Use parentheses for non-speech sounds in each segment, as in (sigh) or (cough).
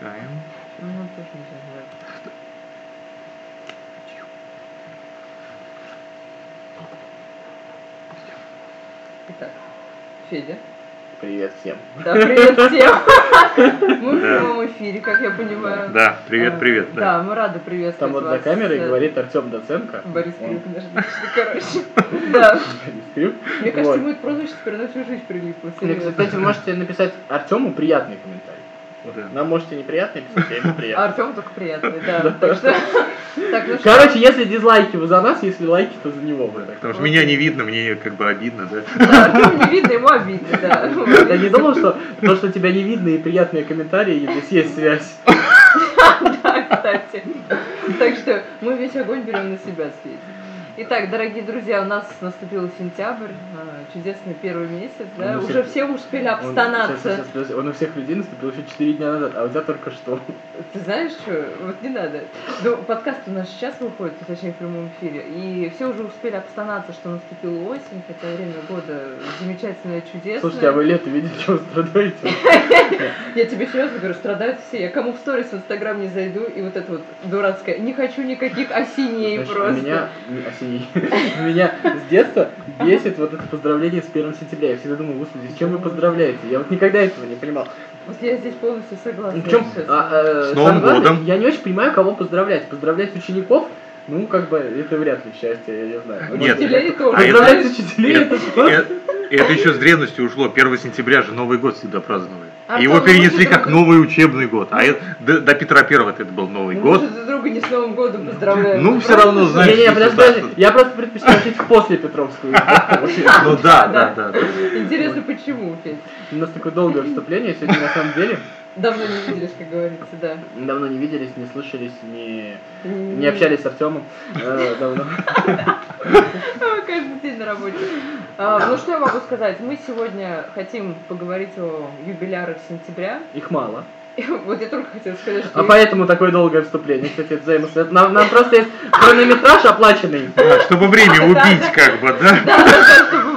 Запускаем. Ну, тоже нельзя. Итак, Федя. Привет всем. Да, привет всем. (laughs) Мы в прямом эфире, как я понимаю. Да, привет, привет. Да. Да, мы рады приветствовать Там вот за камерой говорит Артем Доценко. Борис Крюк, личный, (laughs) короче. Да. Борис Крюк. Мне кажется, это прозвище теперь на всю жизнь прилипло. Кстати, вы можете написать Артему приятный комментарий. Да. Нам можете неприятный писать, а ему приятный. Артем только приятный, да. Так что... Так, ну что? Короче, если дизлайки вы за нас, если лайки, то за него вы. Потому что меня не видно, мне как бы обидно, да? Да, Артему не видно, ему обидно, да. Я не думал, что то, что тебя не видно и приятные комментарии, здесь есть связь. (laughs) Да, кстати. Так что мы весь огонь берем на себя с Федей. Итак, дорогие друзья, у нас наступил сентябрь, а, чудесный первый месяц, да? Он у Уже всех- все успели Он, сейчас, обстанаться. сейчас, он у всех людей наступил еще 4 дня назад, а у тебя только что. Ты знаешь что? Вот не надо. Ну, подкаст у нас сейчас выходит, точнее в прямом эфире, и все уже успели обстанаться, что наступила осень, хотя время года замечательное, чудесное. Слушайте, а вы лето видите, чего страдаете? (laughs) Я тебе серьезно говорю, страдают все. Я кому в сторис в Инстаграм не зайду, и вот это вот дурацкое, не хочу никаких осеней просто. Меня, осеней. (laughs) меня с детства бесит вот это поздравление с 1 сентября. Я всегда думаю, господи, с чем вы поздравляете? Я вот никогда этого не понимал. Вот я здесь полностью согласна. Причем, а, э, С Новым годом. Я не очень понимаю, кого поздравлять. Поздравлять учеников, ну, как бы, это вряд ли счастье, я не знаю. Нет. Учителей тоже. А это- Поздравлять учителей, это что? Это, это еще с древности ушло. 1 сентября же Новый год всегда праздновали. Артем, Его перенесли как новый учебный год. А это- до, до Петра Первого это был Новый Ну, год. Мы же друг друга не с Новым годом поздравляем. Ну, правильно равно, знаешь, Не-не, если подожди. Я просто предпочитаю жить после Петровскую. (laughs) Ну да, да, да. Интересно, почему, Федь? У нас такое долгое вступление. Сегодня, на самом деле, Давно не виделись, как говорится, да. давно не виделись, не слышались, не, не общались с Артемом. Э, Давно. Каждый день на работе. Ну что я могу сказать? Мы сегодня хотим поговорить о юбилярах сентября. Их мало. Вот я только хотела сказать, что А поэтому такое долгое вступление. Кстати, это взаимосвязано. Нам, нам просто есть хронометраж оплаченный. Да, Чтобы время убить, как бы, да, да, чтобы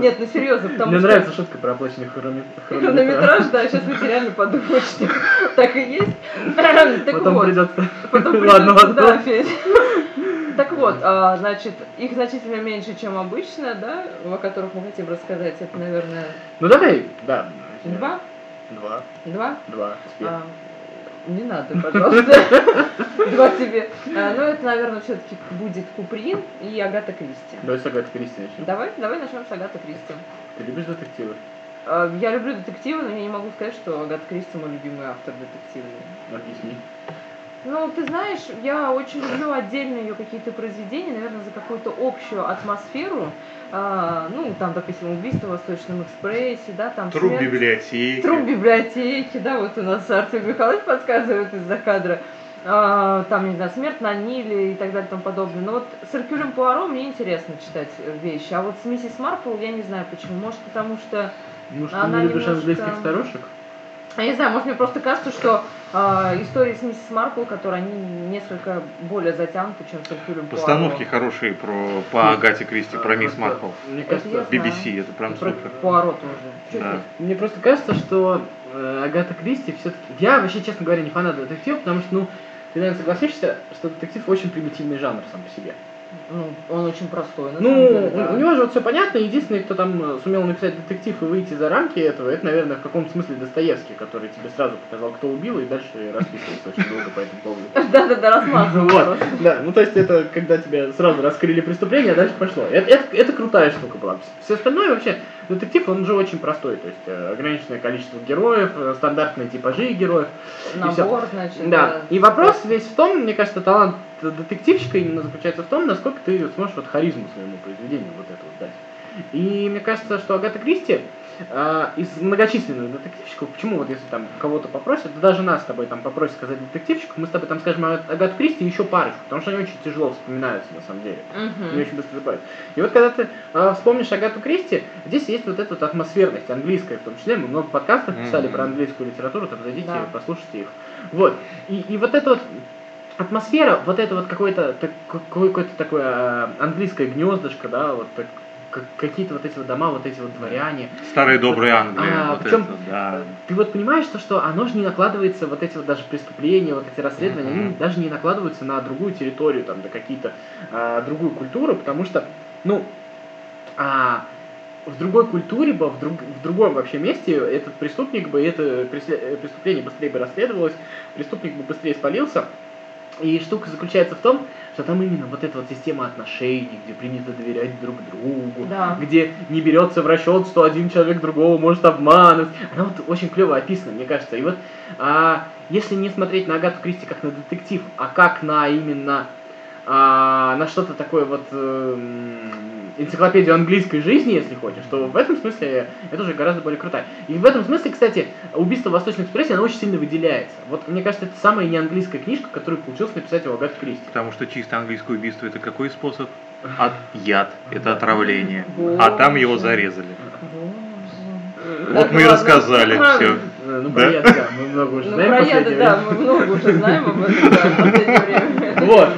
Нет, ну серьезно, потому Мне что... нравится шутка про оплаченный хрономе- Хронометраж, да, сейчас люди реально подумают, что так и есть. Так Потом вот, придется... потом (laughs) Ладно, ладно. да, Федь. Так вот, а, значит, их значительно меньше, чем обычно, да, о которых мы хотим рассказать. Это, наверное, Ну давай, да. два? Два. Два? Два. Успех. А, не надо, пожалуйста. (laughs) Два тебе. А, Ну, это, наверное, все-таки будет Куприн и Агата Кристи. Давай с Агатой Кристи начнем. Давай, давай начнем с Агаты Кристи. Ты любишь детективы? А, Я люблю детективы, но я не могу сказать, что Агата Кристи мой любимый автор детективный. Объясни. Ну, ты знаешь, я очень люблю отдельно ее какие-то произведения, наверное, за какую-то общую атмосферу. А, ну, там, допустим, убийство в Восточном экспрессе, да, там Труп смерть- библиотеки. Труп библиотеки, да, вот у нас Артем Михайлович подсказывает из-за кадра. А, там, не знаю, смерть на Ниле и так далее и тому подобное. Но вот с Эркюлем Пуаро мне интересно читать вещи. А вот с миссис Марпл я не знаю почему. Может, потому что Может, Она не любишь немножко- английских старушек? Я не знаю, может, мне просто кажется, что а, истории с миссис Марпл, которые они несколько более затянуты, чем с Эркюлем Пуаро. Постановки хорошие про, по Агате Кристи, про мисс Марпл. Мне Это кажется, знаю. BBC, это прям Про супер. Пуаро тоже. Да. Мне просто кажется, что э, Агата Кристи все-таки... Я вообще, честно говоря, не фанат детектива, потому что, ну, ты, наверное, согласишься, что детектив очень примитивный жанр сам по себе. Ну, он очень простой. на Ну, деле, да. у, него же вот все понятно. Единственный, кто там э, сумел написать детектив и выйти за рамки этого, это, наверное, в каком-то смысле Достоевский, который тебе сразу показал, кто убил, и дальше расписывался очень долго по этому поводу. (laughs) Да-да-да, размазывал да, ну то есть это когда тебе сразу раскрыли преступление, а дальше пошло. Это, крутая штука была. Все остальное вообще, детектив, он же очень простой, то есть э, ограниченное количество героев, э, стандартные типажи героев. Набор, значит. Да, и вопрос весь в том, мне кажется, талант детективщика именно заключается в том, насколько ты сможешь вот харизму своему произведению вот это вот дать. И мне кажется, что Агата Кристи а, из многочисленных детективщиков, почему вот если там кого-то попросят, да даже нас с тобой там попросят сказать детективщиков, мы с тобой там скажем Ага- Агату Кристи еще парочку, потому что они очень тяжело вспоминаются на самом деле. Мгм. Мне очень быстро забывают. И вот когда ты а, вспомнишь Агату Кристи, здесь есть вот эта вот атмосферность, английская в том числе. Мы много подкастов писали Мгм. про английскую литературу, там зайдите, Да. послушайте их. Вот. И, и вот эта вот атмосфера, вот это вот какое-то какое-то такое а, английское гнездышко, да, вот так- как- какие-то вот эти вот дома, вот эти вот дворяне. Старая добрая Англия. А, вот причем, это, да. Ты вот понимаешь, то, что оно же не накладывается, вот эти вот даже преступления, вот эти расследования, Мгм. они даже не накладываются на другую территорию, там, на какие-то, а, другую культуру, потому что, ну, а, в другой культуре бы, в, друг- в другом вообще месте этот преступник бы, это э, преступление быстрее бы расследовалось, преступник бы быстрее спалился. И штука заключается в том, что там именно вот эта вот система отношений, где принято доверять друг другу, Да. где не берется в расчет, что один человек другого может обмануть. Она вот очень клево описана, мне кажется. И вот а, если не смотреть на Агату Кристи как на детектив, а как на именно а, на что-то такое вот эм, энциклопедию английской жизни, если хочешь, то в этом смысле это уже гораздо более крутая. И в этом смысле, кстати, убийство в Восточной экспрессе, оно очень сильно выделяется. Вот мне кажется, это самая неанглийская книжка, которую получилось написать у Агаты Кристи. Потому что чисто английское убийство это какой способ? (laughs) От яд, это отравление. А там его зарезали. Вот мы и рассказали все. Э, Ну, Да? про яды, да, мы много уже Ну, знаем про последнее яды, да, мы много уже знаем об этом, да, в последнее время. (laughs) Вот.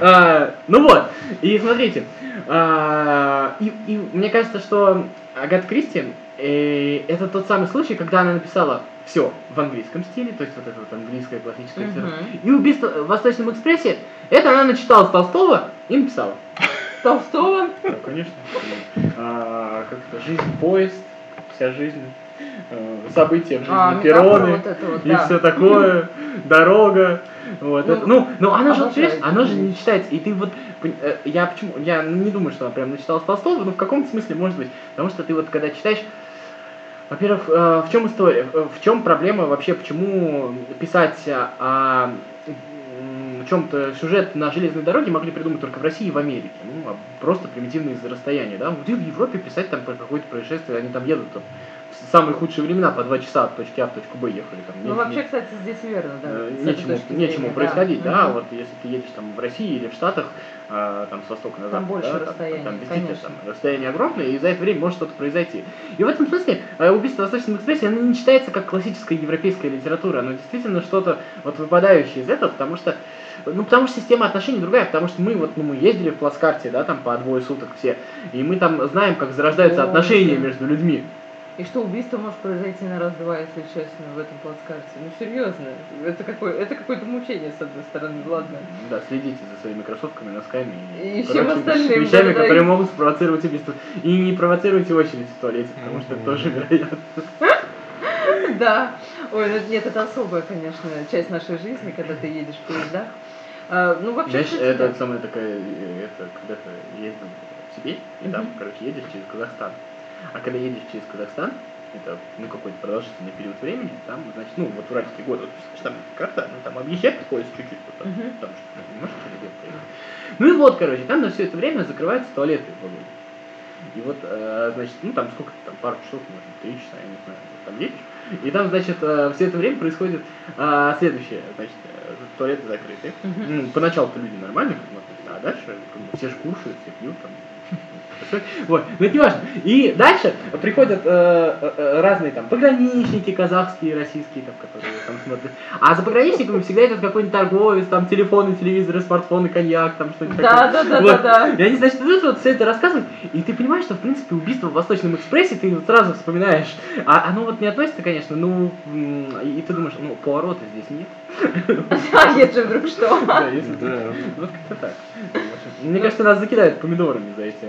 А, ну вот. И смотрите. А, и, и мне кажется, что Агат Кристи э, это тот самый случай, когда она написала все в английском стиле, то есть вот это вот английское классическое литература. Мгм. И убийство в Восточном экспрессе, это она начитала с Толстого и написала. Толстого. Да, конечно. А, как это, жизнь поезд, вся жизнь, э, события в жизни А, метафора перроны вот вот, и да. все такое, дорога. Вот, Ну, это- ну, ну, оно же, понимаешь, оно же не читается. И ты вот, э, я почему, я не думаю, что она прям начитала с Толстого, но в каком смысле может быть. Потому что ты вот когда читаешь, во-первых, э, в чем история, э, в чем проблема вообще, почему писать о чем-то сюжет на железной дороге могли придумать только в России и в Америке. Ну, а просто примитивно из-за расстояния, да. И в Европе писать там про какое-то происшествие, они там едут там, самые худшие времена по два часа от точки А в точку Б ехали. Там, Ну, не- вообще, не- кстати, здесь верно, да. Э, нечему, нечему зрения, происходить, да, Мгм. вот если ты едешь там в России или в Штатах, а, там с востока на Там запад, больше да, там- расстояние, там, действительно конечно. там расстояние огромное, и за это время может что-то произойти. И в этом смысле э, убийство в Восточном экспрессе, оно не читается как классическая европейская литература, оно действительно что-то вот выпадающее из этого, потому что ну, потому что система отношений другая, потому что мы вот, ну, мы ездили в плацкарте, да, там по двое суток все, и мы там знаем, как зарождаются Боже. отношения между людьми. И что убийство может произойти на раз-два, если честно, в этом плацкарте. Ну, серьезно. Это, какое, это какое-то мучение, с одной стороны, ладно. Да, следите за своими кроссовками, носками И всем прочими остальным, вещами, да-да-да. которые могут спровоцировать убийство. И не провоцируйте очередь в туалете, потому что это тоже вероятно. Да. Ой, ну нет, это особая, конечно, часть нашей жизни, когда ты едешь в поездах. А, ну, вообще, Знаешь, кстати, это да. самая такая, э, это когда-то ездил в Сибирь, и там, короче, едешь через Казахстан. А когда едешь через Казахстан, это, ну, какой-то продолжительный период времени, там, значит, ну, вот уральские годы, вот, там карта, ну, там объезжает поезд чуть-чуть, вот так, Мгм. там, что, ну, немножко через проехать. Ну и вот, короче, там на все это время закрываются туалеты в вагоне. И вот, э, значит, ну там сколько там, пару часов, может, три часа, я не знаю, вот там едешь. И там, значит, э, все это время происходит э, следующее, значит, э, туалеты закрыты. Ну, поначалу-то люди бы, а дальше как бы, все же кушают, все пьют там. Вот, но это не важно. И дальше приходят э, разные там пограничники казахские, российские, там, которые там смотрят. А за пограничниками всегда идет какой-нибудь торговец, там телефоны, телевизоры, смартфоны, коньяк, там что-нибудь Да, такое. да, да, Вот. да, да. И они, значит, идут вот все это рассказывают, и ты понимаешь, что, в принципе, убийство в Восточном экспрессе ты вот сразу вспоминаешь. А оно вот не относится, конечно, ну, м, и ты думаешь, ну, поворота здесь нет. (laughs) А если вдруг что? Да, если- Да. Вот как-то так. Мне кажется, нас закидают помидорами за эти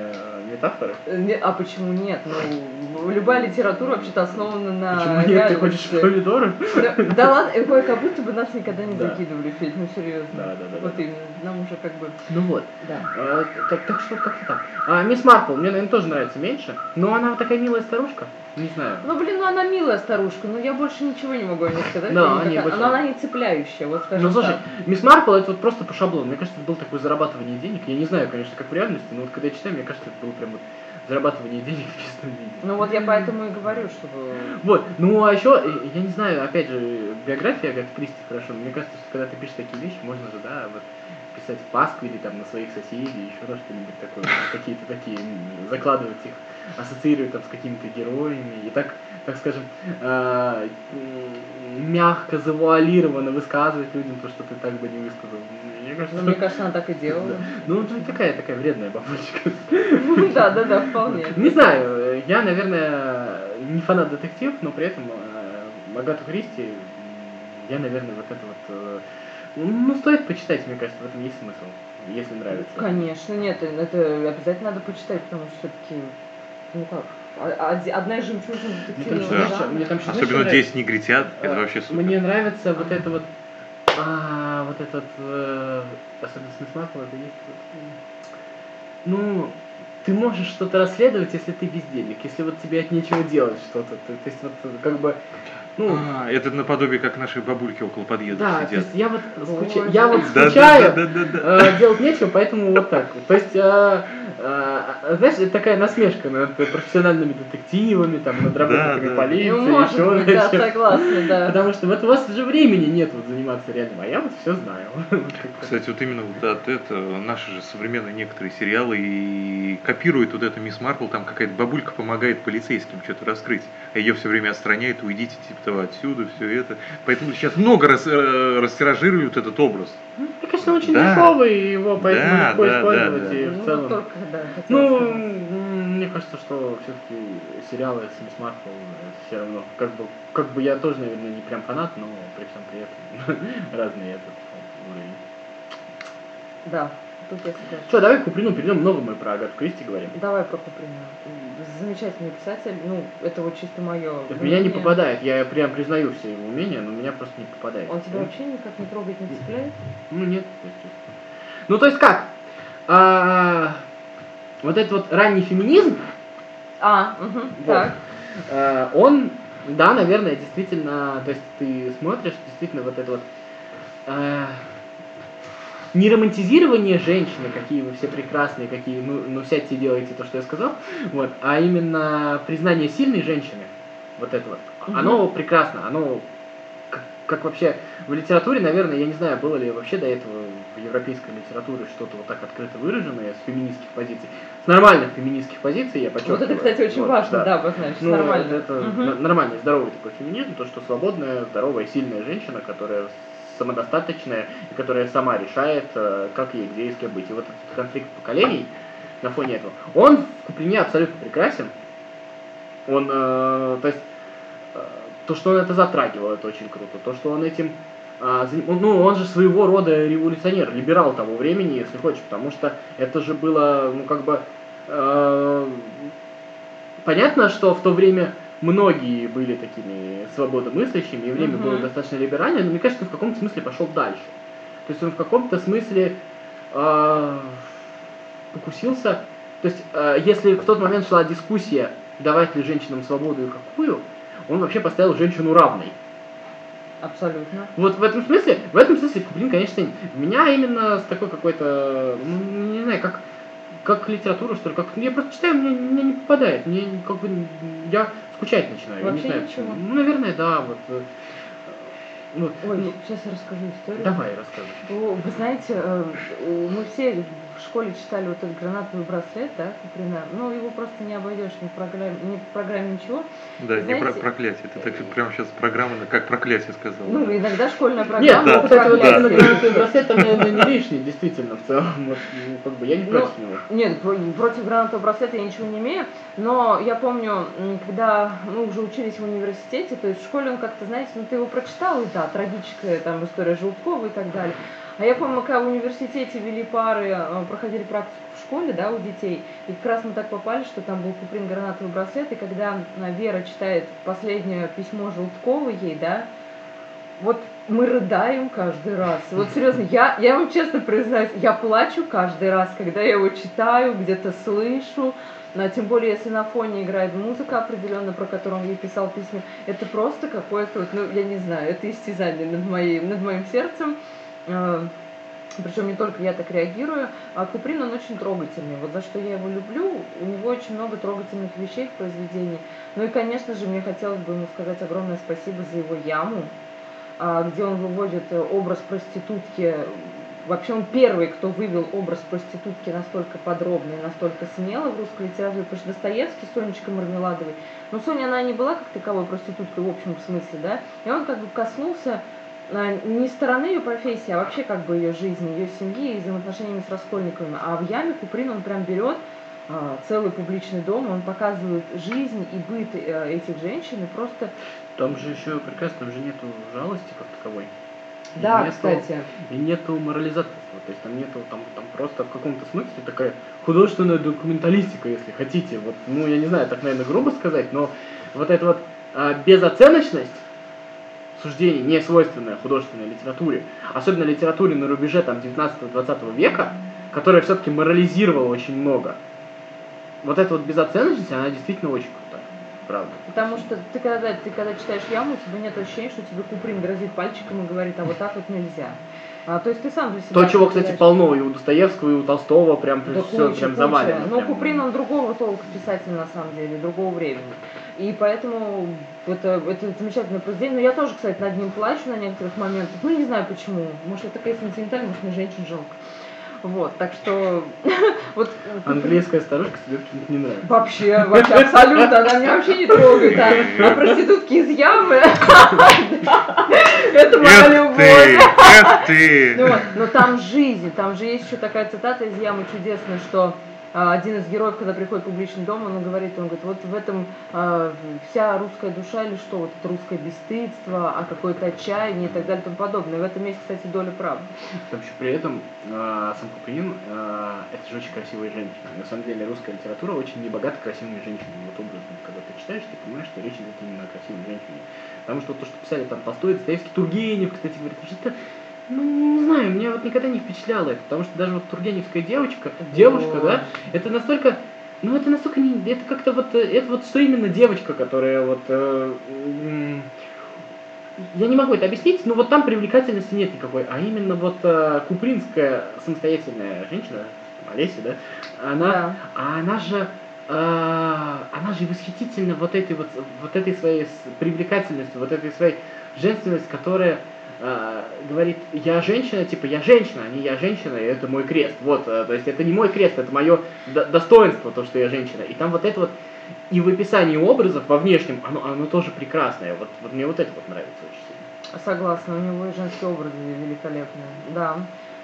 э, метафоры. Не- А почему нет? Ну, любая литература вообще-то основана на Почему нет? Ты хочешь помидоры? Да, да ладно, э, ой, как будто бы нас никогда не Да. закидывали, Федь, ну серьезно. Да, да, да, Вот да. именно, нам уже как бы, Ну вот. да. А, Так, так что как-то так. А, Мисс Марпл, мне, наверное, тоже нравится меньше. Но она вот такая милая старушка. Не знаю. Ну, блин, ну она милая старушка, но я больше ничего не могу о ней сказать. Да, я о ней никакая- больше- Но она не цепляющая, вот скажем Ну слушай, так. Мисс Марпл это вот просто по шаблону. Мне кажется, это было такое зарабатывание денег. Я не знаю, конечно, как в реальности, но вот когда я читаю, мне кажется, это было прям вот зарабатывание денег в чистом виде. Ну вот я поэтому и говорю, чтобы... Вот, ну а еще, э, я не знаю, опять же, биография Агаты Кристи хорошо. Мне кажется, что когда ты пишешь такие вещи, можно же, да, вот писать пасквили там на своих соседей, еще на что-нибудь такое, какие-то такие, закладывать их, ассоциировать там с какими-то героями, и так, так скажем, э, мягко, завуалированно высказывать людям то, что ты так бы не высказал. Мне кажется, Ну, мне кажется, она так и делала. да. Ну, ты такая, такая вредная бабочка. (laughs) Да, да, да, вполне. Не знаю, я, наверное, не фанат детективов, но при этом э, Агату Кристи, я, наверное, вот это вот... э, Ну, стоит почитать, мне кажется, в этом есть смысл, если нравится. Конечно, нет, это обязательно надо почитать, потому что все-таки, ну как, а- оди- одна из жемчужин детективного Да. знаешь, мне там еще, знаешь, Особенно нравится? 10 негритят, это А, вообще супер. Мне нравится вот это вот, а, вот этот, э, особенно с Марпл, это есть м, ну, ты можешь что-то расследовать, если ты бездельник, если вот тебе от нечего делать что-то, то, то есть вот э, как бы, ну, А, это наподобие, как наши бабульки около подъезда да, то сидят. есть я вот, Боже. я вот да, скучаю, да, да, да, да. э, делать нечего, поэтому вот так вот. То есть, э, э, знаешь, это такая насмешка над профессиональными детективами, там, над работниками да. полиции, Ну, может еще быть, да, чем. согласна, да. Потому что вот у вас же времени нет вот заниматься реальным, а я вот все знаю. (laughs) Кстати, вот именно вот от этого наши же современные некоторые сериалы и копируют вот эту Мисс Марпл, там какая-то бабулька помогает полицейским что-то раскрыть, а ее все время отстраняют, уйдите типа того отсюда, все это. Поэтому сейчас много рас, э, растиражируют этот образ. Ну, конечно, очень Да. дешевый, его поэтому Да, легко да, использовать, да, да. и Ну, в вот целом... только, да, Ну, мне кажется, что все-таки сериалы с Мисс Марпл все равно, как бы, как бы я тоже, наверное, не прям фанат, но при всем при этом (laughs) разный этот уровень. Да, тут я согласна. Что, давай Куприну перейдем, много мы про Агату Кристи говорим. Давай про Куприна. Замечательный писатель, ну, это вот чисто мое. В меня не попадает, я прям признаю все его умения, но меня просто не попадает. Он тебя вообще никак не трогает, не цепляет? Ну нет. Ну то есть как? Вот этот вот ранний феминизм, А, угу, Вот. так. э, он, да, наверное, действительно, то есть ты смотришь, действительно вот это вот э, не романтизирование женщины, какие вы все прекрасные, какие, ну, ну сядьте и делайте то, что я сказал, вот, а именно признание сильной женщины, вот это вот, Мгм. оно прекрасно, оно как, вообще в литературе, наверное, я не знаю, было ли вообще до этого в европейской литературе что-то вот так открыто выраженное с феминистских позиций, с нормальных феминистских позиций, я подчеркиваю. Вот это, кстати, очень Вот, важно, да, обозначить. ну, Нормально. это н- нормальный, здоровый такой феминизм, то, что свободная, здоровая, сильная женщина, которая самодостаточная и которая сама решает, э, как ей, где и с кем быть. И вот этот конфликт поколений на фоне этого, он в Куприне абсолютно прекрасен. Он, э, то есть, то, что он это затрагивал, это очень круто. То, что он этим а, ну, он же своего рода революционер, либерал того времени, если хочешь, потому что это же было, ну, как бы, э, понятно, что в то время многие были такими свободомыслящими, и время было достаточно либеральное, но мне кажется, он в каком-то смысле пошел дальше. То есть он в каком-то смысле э, покусился. То есть, э, если в тот момент шла дискуссия, давать ли женщинам свободу и какую, он вообще поставил женщину равной. Абсолютно. Вот в этом смысле, в этом смысле Куплин, конечно, меня именно с такой какой-то, ну, не знаю, как, как литературу, что ли, как, я просто читаю, мне, мне не попадает, мне как бы, я скучать начинаю, я Вообще не знаю. ничего? Ну, наверное, да, вот. вот, Ой, ну, сейчас я расскажу историю. давай, рассказывай. Ну, Вы знаете, э, мы все в школе читали вот этот гранатовый браслет, да, Куприна. Ну, его просто не обойдешь ни в программе, ни в программе ничего. Да, не про Знаете- проклятие. Ты так прямо сейчас программа, как проклятие сказал. Ну, иногда школьная Нет, программа. ну, да, кстати, вот да. наградной браслет, там, наверное, не лишний, действительно, в целом. Ну, как бы, я не Ну, против него. Нет, про- против гранатового браслета я ничего не имею, но я помню, когда мы уже учились в университете, то есть в школе он как-то, знаете, ну ты его прочитал, и да, трагическая там история Желткова и так далее. А я помню, когда в университете вели пары, э, проходили практику в школе, да, у детей, и как раз мы так попали, что там был Куприн гранатовый браслет, и когда э, Вера читает последнее письмо Желтковой ей, да, вот мы рыдаем каждый раз. Вот серьезно, я, я вам честно признаюсь, я плачу каждый раз, когда я его читаю, где-то слышу. А тем более, если на фоне играет музыка определенно, про которую он ей писал письма, это просто какое-то, ну, я не знаю, это истязание над, моей, над моим сердцем. Причем не только я так реагирую. А Куприн, он очень трогательный. Вот за что я его люблю, у него очень много трогательных вещей в произведении. Ну и, конечно же, мне хотелось бы ему сказать огромное спасибо за его яму, а, где он выводит э, образ проститутки вообще он первый, кто вывел образ проститутки настолько подробно и настолько смело в русской литературе, потому что Достоевский, Сонечка Мармеладовой, но Соня, она не была как таковой проституткой в общем смысле, да, и он как бы коснулся не стороны ее профессии, а вообще как бы ее жизни, ее семьи и взаимоотношениями с Раскольниковыми. А в яме Куприн он прям берет а, целый публичный дом, он показывает жизнь и быт э, этих женщин и просто... Там же еще прекрасно, там же нету жалости как таковой. Да, нету, кстати. И нету морализаторства, то есть там нету, там, там просто в каком-то смысле такая художественная документалистика, если хотите. Вот, ну, я не знаю, так, наверное, грубо сказать, но вот эта вот а, безоценочность суждений, не свойственная художественной литературе, особенно литературе на рубеже там 19-20 века, которая все-таки морализировала очень много. Вот эта вот безоценочность, она действительно очень крутая, правда. Потому что ты когда, ты когда читаешь яму, у тебя нет ощущения, что тебе Куприн грозит пальчиком и говорит, а вот так вот нельзя. А, то есть ты сам для себя... То, чего, кстати, полно и у Достоевского, и у Толстого, прям Да все куча, прям завалено. Но прям. Куприн, он другого толка писатель, на самом деле, другого времени. И поэтому это, это замечательное произведение. Но я тоже, кстати, над ним плачу на некоторых моментах. Ну, не знаю почему. Может, это такая сентиментальная, может, мне женщин жалко. Вот, так что... (laughs) вот Английская старушка тебе почему-то не нравится. Вообще, вообще, абсолютно, она меня вообще не трогает. А, а проститутки из ямы, (laughs) это моя любовь. ты, ты. Ну вот, но там жизнь, там же есть еще такая цитата из ямы чудесная, что один из героев, когда приходит в публичный дом, он говорит, он говорит, вот в этом а, вся русская душа или что, вот это русское бесстыдство, а какое-то отчаяние и так далее и тому подобное. В этом есть, кстати, доля правды. Там еще при этом э, сам Куприн, э, это же очень красивая женщина. На самом деле русская литература очень небогата красивыми женщинами. Вот образно, когда ты читаешь, ты понимаешь, что речь идет именно о красивой женщине. Потому что то, что писали там Толстой, Достоевский, Тургенев, кстати, говорит, что это ну, не знаю, меня вот никогда не впечатляло это, потому что даже вот тургеневская девочка, девушка, да, это настолько, ну, это настолько не, это как-то вот, э, это вот что именно девочка, которая вот, э, я не могу это объяснить, но вот там привлекательности нет никакой, а именно вот э, купринская самостоятельная женщина, Олеся, да, она, Да. а она же, э, она же восхитительна вот этой вот, вот этой своей привлекательностью, вот этой своей женственностью, которая э, говорит, я женщина, типа, я женщина, а не я женщина, и это мой крест. Вот, э, то есть это не мой крест, это мое до- достоинство, то, что я женщина. И там вот это вот, и в описании образов, во внешнем, оно, оно тоже прекрасное. Вот, вот мне вот это вот нравится очень сильно. Согласна, у него и женские образы великолепные, да.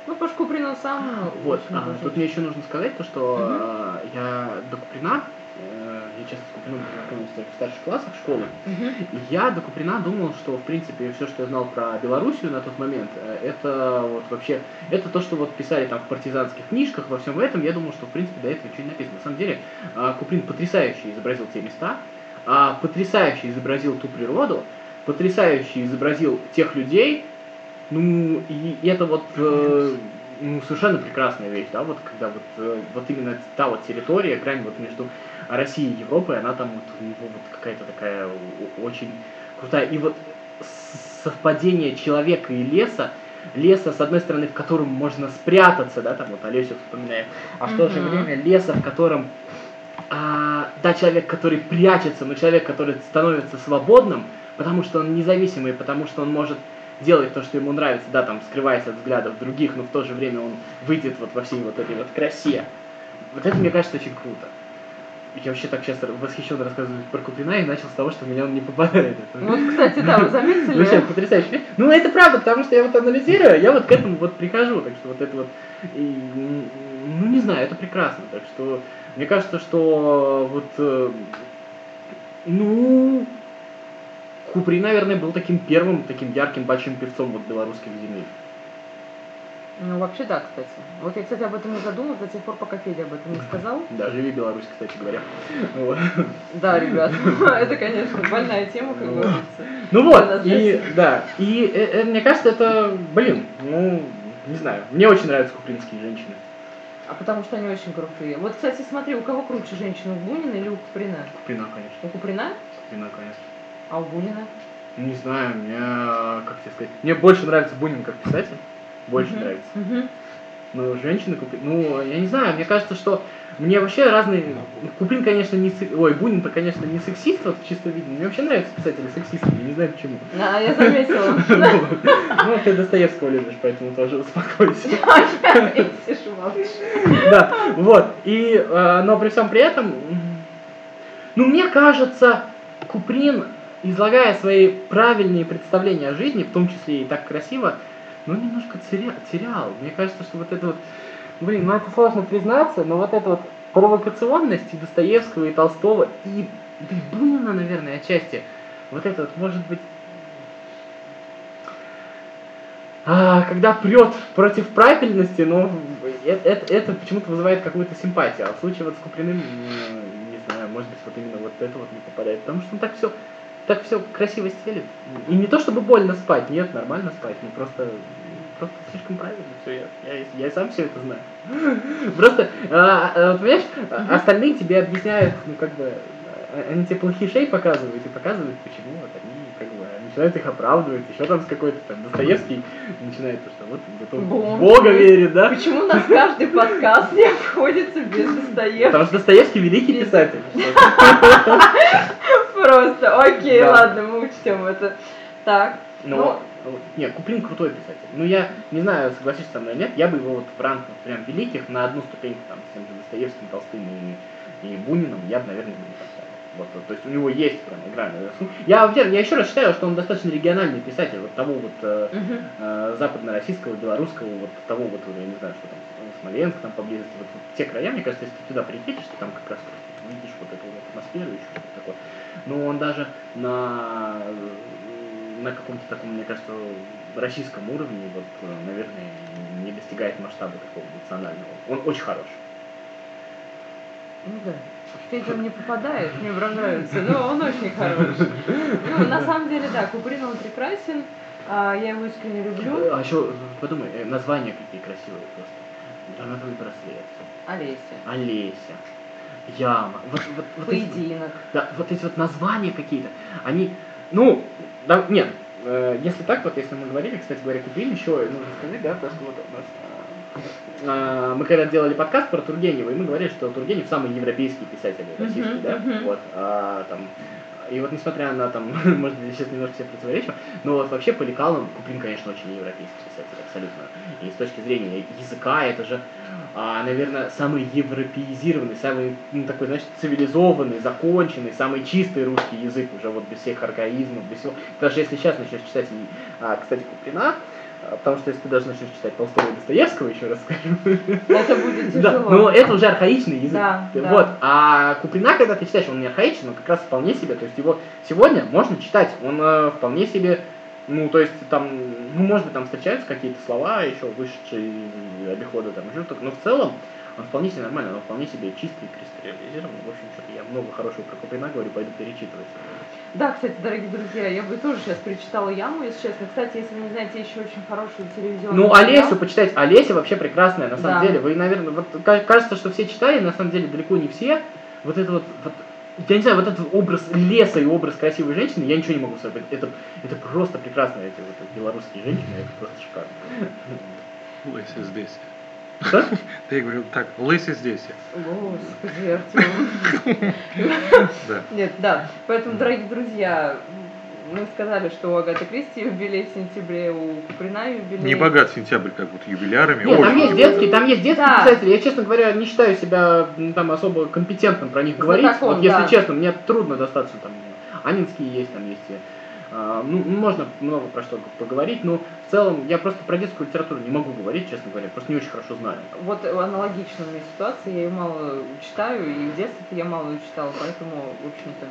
Ну, Куприн он сам Вот, а, тут мне еще нужно сказать то, что Мгм. э, я до Куприна, я часто с Куприном познакомился только в старших классах школы, Мгм. И я до Куприна думал, что, в принципе, все, что я знал про Белоруссию на тот момент, э, это вот вообще, это то, что вот писали там в партизанских книжках, во всем этом, я думал, что, в принципе, до этого ничего не написано. На самом деле, э, Куприн потрясающе изобразил те места, а, потрясающе изобразил ту природу, потрясающе изобразил тех людей, ну, и это вот э, ну, совершенно прекрасная вещь, да, вот когда вот, э, вот именно та вот территория, грань вот между Россией и Европой, она там вот, у него вот какая-то такая очень крутая. И вот совпадение человека и леса, леса, с одной стороны, в котором можно спрятаться, да, там вот Олесю вспоминаем, а в то же время леса, в котором а, да, человек, который прячется, но человек, который становится свободным, потому что он независимый, потому что он может делать то, что ему нравится, да, там, скрываясь от взглядов других, но в то же время он выйдет вот во всей вот этой вот красе. Вот это, мне кажется, очень круто. Я вообще так сейчас восхищенно рассказываю про Куприна и начал с того, что меня он не попадает. Это Вот, кстати, да, вы заметили? Вообще потрясающий фильм. Ну, это правда, потому что я вот анализирую, я вот к этому вот прихожу, так что вот это вот, и, ну, не знаю, это прекрасно, так что мне кажется, что вот, э, ну, Куприн, наверное, был таким первым, таким ярким, большим певцом вот белорусских земель. Ну, вообще да, кстати. Вот я, кстати, об этом не задумалась до тех пор, пока Федя об этом не сказал. (laughs) Да, живи Беларусь, кстати говоря. (laughs) Да, ребят, (laughs) это, конечно, больная тема, как говорится. Ну вот, и да, и э, э, мне кажется, это, блин, ну, не знаю, мне очень нравятся купринские женщины. А потому что они очень крутые. Вот, кстати, смотри, у кого круче женщина, у Бунина или у Куприна? Куприна, конечно, У Куприна, Куприна, конечно. А у Бунина? Не знаю, мне, как тебе сказать, мне больше нравится Бунин как писатель, больше Мгм. нравится. Мгм. Ну, женщины Куприн, ну, я не знаю, мне кажется, что мне вообще разные... Куприн, конечно, не... Ой, Бунин-то, конечно, не сексист, вот чисто видно. Мне вообще нравятся писатели сексисты, я не знаю почему. А, я заметила. (laughs) Ну, ну, ты Достоевского любишь, поэтому тоже успокойся. (laughs) Да, вот. И, э, но при всем при этом, ну, мне кажется, Куприн, излагая свои правильные представления о жизни, в том числе и так красиво, ну, немножко теря- терял. Мне кажется, что вот это вот, блин, ну, это сложно признаться, но вот эта вот провокационность и Достоевского, и Толстого, и, и Бунина, наверное, отчасти, вот это вот, может быть, а, когда прет против правильности, но это, это, это почему-то вызывает какую-то симпатию. А в случае вот с Куприным, м, не знаю, может быть, вот именно вот это вот не попадает. Потому что он так все так все красиво стелит. И не то чтобы больно спать, нет, нормально спать, ну просто просто слишком правильно все, я, я, я сам все это знаю. (laughs) Просто, а, а, вот понимаешь, а- остальные тебе объясняют, ну как бы, а- они тебе плохишей показывают и показывают, почему вот они как бы начинают их оправдывать, еще там с какой-то там Достоевский начинает, то, что вот зато Бог Бога верит. да? Почему у нас каждый подкаст не обходится без Достоевского? Потому что Достоевский великий писатель. (laughs) Просто, окей, Да. ладно, мы учтем это. Так, Но, нет, Куплин крутой писатель. Ну, я не знаю, согласишься со мной или нет, я бы его вот в ранг вот прям великих на одну ступеньку там с тем же Достоевским, Толстым и, и Буниным я бы, наверное, не поставил. Вот, вот, то есть у него есть прям игра. (laughs) Я, я еще раз считаю, что он достаточно региональный писатель, вот того вот э, э, западно-российского, белорусского, вот того вот, я не знаю, что там, Смоленск там поблизости, вот, те края, мне кажется, если ты туда приедешь, ты там как раз видишь вот эту вот атмосферу, еще что-то такое. Но он даже на, на каком-то таком, мне кажется, российском уровне, вот, наверное, не достигает масштаба такого национального. Он очень хорош. Ну да. Федя он не попадает, мне прям нравится, но он очень хороший. Ну, на самом деле, да, Куприн он прекрасен, а, я его искренне люблю. А еще подумай, э, названия какие красивые просто. Гранатовый браслет, Олеся. Олеся, Яма. Вот, вот, вот эти- Поединок. Да, вот эти вот названия какие-то, они, ну, да, нет, э, если так, вот если мы говорили, кстати говоря, Куприн еще, нужно сказать, да, то, что вот у нас, а, а, мы когда делали подкаст про Тургенева, и мы говорили, что Тургенев самый европейский писатель российский, Мгм, да, мгм. вот, а, там, и вот несмотря на там, (laughs) может быть, сейчас немножко себе противоречу, но вот вообще по лекалам Куприн, конечно, очень европейский писатель, абсолютно. И с точки зрения языка, это же, а, наверное, самый европеизированный, самый, ну, такой, знаешь, цивилизованный, законченный, самый чистый русский язык, уже вот без всех архаизмов, без всего. Даже если сейчас начнешь читать, а, кстати, Куприна, а, потому что если ты даже начнешь читать Толстого и Достоевского, еще раз скажу, Это будет да, тяжело. но это уже архаичный язык. Да, да. Вот. А Куприна, когда ты читаешь, он не архаичный, он как раз вполне себе. То есть его сегодня можно читать. Он э, вполне себе, ну, то есть там, ну, может быть, там встречаются какие-то слова, еще вышедшие обихода, там, еще что-то, но в целом он вполне себе нормальный, он вполне себе чистый, кристаллизированный. В общем, что-то я много хорошего про Куприна говорю, пойду перечитывать. Да, кстати, дорогие друзья, я бы тоже сейчас перечитала Яму, если честно. Кстати, если вы не знаете, еще очень хороший телевизионный Ну, сериал. Олесю почитать. Олеся вообще прекрасная, на самом Да. деле. Вы, наверное, вот ка- кажется, что все читали, на самом деле далеко не все. Вот это вот, вот я не знаю, вот этот образ леса и образ красивой женщины, я ничего не могу сказать. Это, это просто прекрасно, эти вот белорусские женщины, это просто шикарно. Леся здесь. Что? Да я говорю, так, Леся здесь. Господи, Артем. Да. Нет, да. Поэтому, дорогие друзья, мы сказали, что у Агаты Кристи юбилей в сентябре, у Куприна юбилей. Не богат сентябрь, как вот юбилярами. Нет, там есть детские, там есть детские Да. писатели. Я, честно говоря, не считаю себя там особо компетентным про них говорить. Знатоком, Вот если да. честно, мне трудно достаточно там Анинские есть, там есть. А, ну, можно много про что поговорить, но в целом я просто про детскую литературу не могу говорить, честно говоря, просто не очень хорошо знаю. Вот аналогичная у меня ситуация, я ее мало читаю, и в детстве я мало ее читала, поэтому, в общем-то,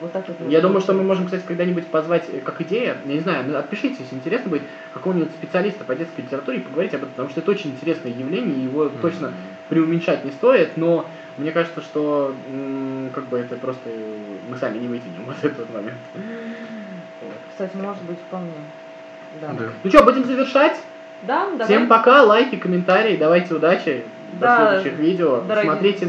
вот так вот. Я думаю, что мы можем, кстати, когда-нибудь позвать э, как идея, я не знаю, отпишите, если интересно будет, какого-нибудь специалиста по детской литературе и поговорить об этом, потому что это очень интересное явление, и его точно преуменьшать не стоит, но мне кажется, что м, как бы это просто мы сами не вытянем (laughs) вот этот момент. Кстати, может быть, вполне. Да. Да. Ну что, будем завершать? Да, давай. Всем пока, лайки, комментарии, давайте удачи, Да, до следующих видео, дорогие смотрите